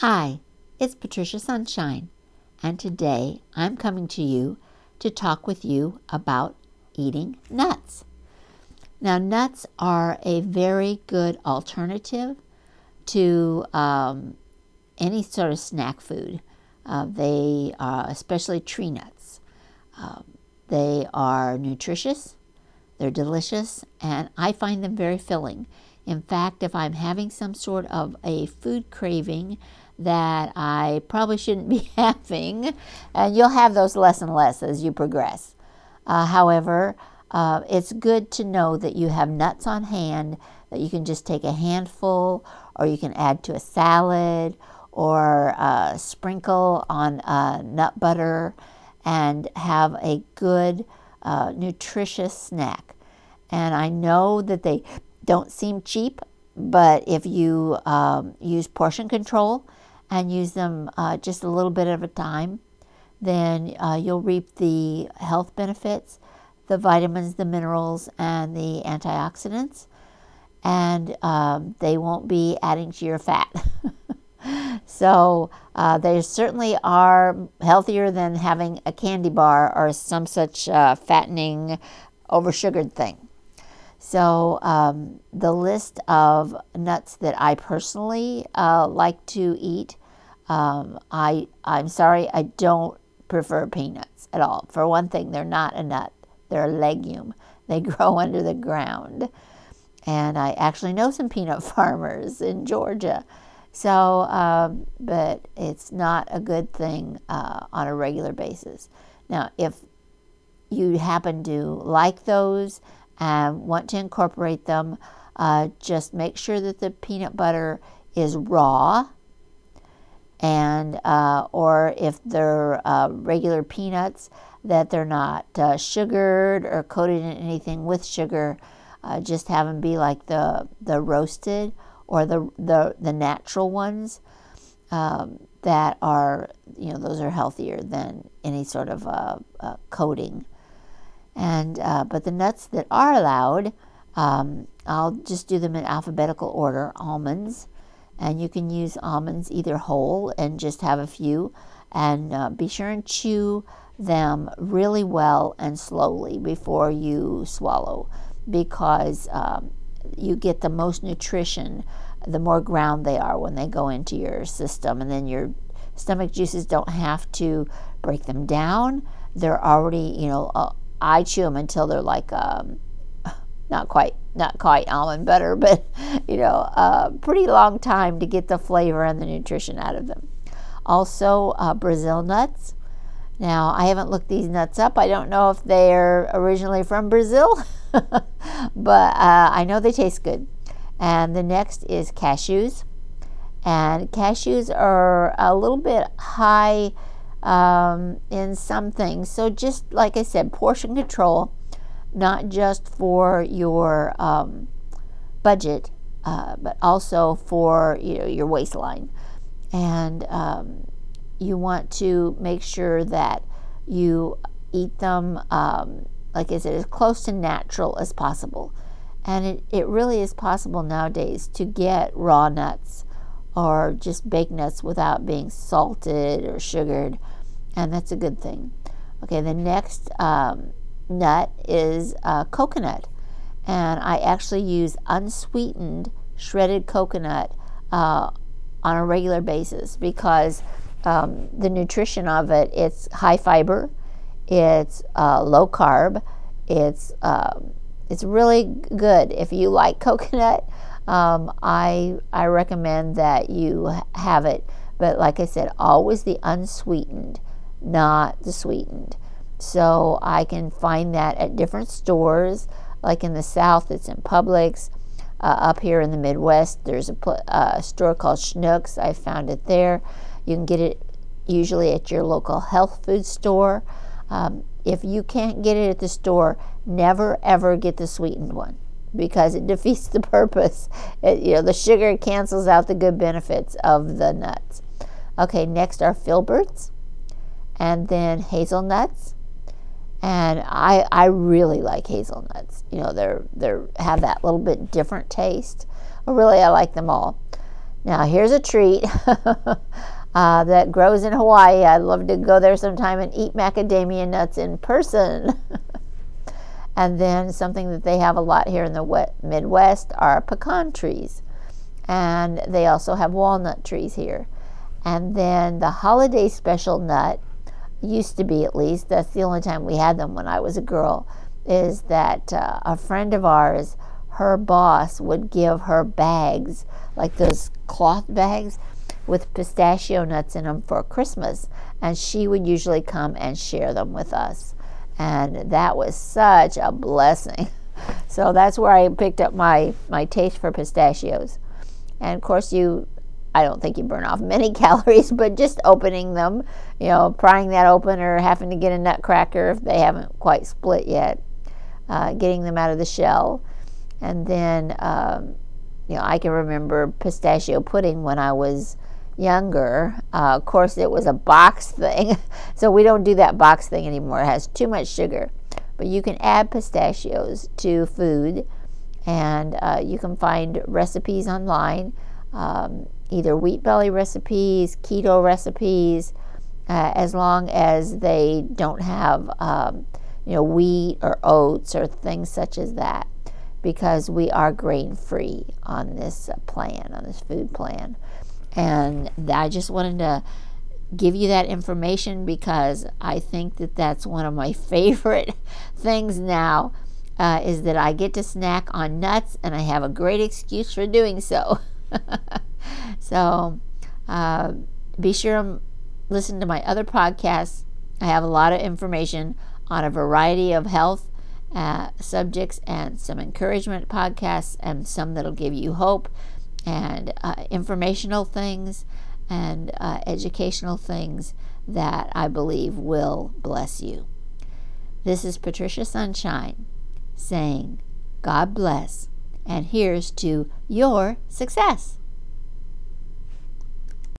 Hi, it's Patricia Sunshine, and today I'm coming to you to talk with you about eating nuts. Now, nuts are a very good alternative to um, any sort of snack food. Uh, they are, especially tree nuts. Um, they are nutritious, they're delicious, and I find them very filling. In fact, if I'm having some sort of a food craving that I probably shouldn't be having, and you'll have those less and less as you progress. Uh, however, uh, it's good to know that you have nuts on hand that you can just take a handful, or you can add to a salad, or uh, sprinkle on uh, nut butter, and have a good, uh, nutritious snack. And I know that they don't seem cheap, but if you um, use portion control and use them uh, just a little bit at a time, then uh, you'll reap the health benefits, the vitamins, the minerals, and the antioxidants, and um, they won't be adding to your fat. so uh, they certainly are healthier than having a candy bar or some such uh, fattening, oversugared thing. So, um, the list of nuts that I personally uh, like to eat, um, I, I'm sorry, I don't prefer peanuts at all. For one thing, they're not a nut, they're a legume. They grow under the ground. And I actually know some peanut farmers in Georgia. So, um, but it's not a good thing uh, on a regular basis. Now, if you happen to like those, and want to incorporate them, uh, just make sure that the peanut butter is raw. And uh, or if they're uh, regular peanuts, that they're not uh, sugared or coated in anything with sugar. Uh, just have them be like the the roasted or the the, the natural ones um, that are you know those are healthier than any sort of uh, coating. And uh, but the nuts that are allowed, um, I'll just do them in alphabetical order. Almonds, and you can use almonds either whole and just have a few, and uh, be sure and chew them really well and slowly before you swallow, because um, you get the most nutrition the more ground they are when they go into your system, and then your stomach juices don't have to break them down. They're already, you know, uh, I chew them until they're like um, not quite not quite almond butter, but you know, a pretty long time to get the flavor and the nutrition out of them. Also, uh, Brazil nuts. Now, I haven't looked these nuts up. I don't know if they're originally from Brazil, but uh, I know they taste good. And the next is cashews. And cashews are a little bit high um, in some things. So, just like I said, portion control, not just for your um, budget, uh, but also for you know, your waistline. And um, you want to make sure that you eat them, um, like I said, as close to natural as possible. And it, it really is possible nowadays to get raw nuts or just baked nuts without being salted or sugared and that's a good thing. Okay, the next um, nut is uh, coconut, and I actually use unsweetened shredded coconut uh, on a regular basis because um, the nutrition of it it's high fiber, it's uh, low carb, it's um, it's really good if you like coconut. Um, I I recommend that you have it, but like I said, always the unsweetened not the sweetened. So I can find that at different stores. Like in the South, it's in Publix. Uh, up here in the Midwest, there's a, uh, store called Schnucks. I found it there. You can get it usually at your local health food store. Um, if you can't get it at the store, never ever get the sweetened one because it defeats the purpose. It, you know, the sugar cancels out the good benefits of the nuts. Okay, next are filberts and then hazelnuts. And I, I really like hazelnuts. You know, they're, they're have that little bit different taste. But really, I like them all. Now, here's a treat uh, that grows in Hawaii. I'd love to go there sometime and eat macadamia nuts in person. and then something that they have a lot here in the Midwest are pecan trees. And they also have walnut trees here. And then the holiday special nut, used to be at least, that's the only time we had them when I was a girl, is that uh, a friend of ours, her boss, would give her bags, like those cloth bags with pistachio nuts in them for Christmas. And she would usually come and share them with us. And that was such a blessing. So that's where I picked up my, my taste for pistachios. And of course, you, I don't think you burn off many calories, but just opening them, you know, prying that open or having to get a nutcracker if they haven't quite split yet, uh, getting them out of the shell. And then, um, you know, I can remember pistachio pudding when I was younger. Uh, of course, it was a box thing, so we don't do that box thing anymore. It has too much sugar. But you can add pistachios to food, and uh, you can find recipes online, um, either wheat belly recipes, keto recipes, uh, as long as they don't have, um, you know, wheat or oats or things such as that because we are grain free on this plan, on this food plan. And I just wanted to give you that information because I think that that's one of my favorite things now uh, is that I get to snack on nuts and I have a great excuse for doing so. so uh, be sure to listen to my other podcasts. I have a lot of information on a variety of health uh, subjects and some encouragement podcasts and some that'll give you hope and uh, informational things and uh, educational things that I believe will bless you. This is Patricia Sunshine saying, God bless, and here's to your success.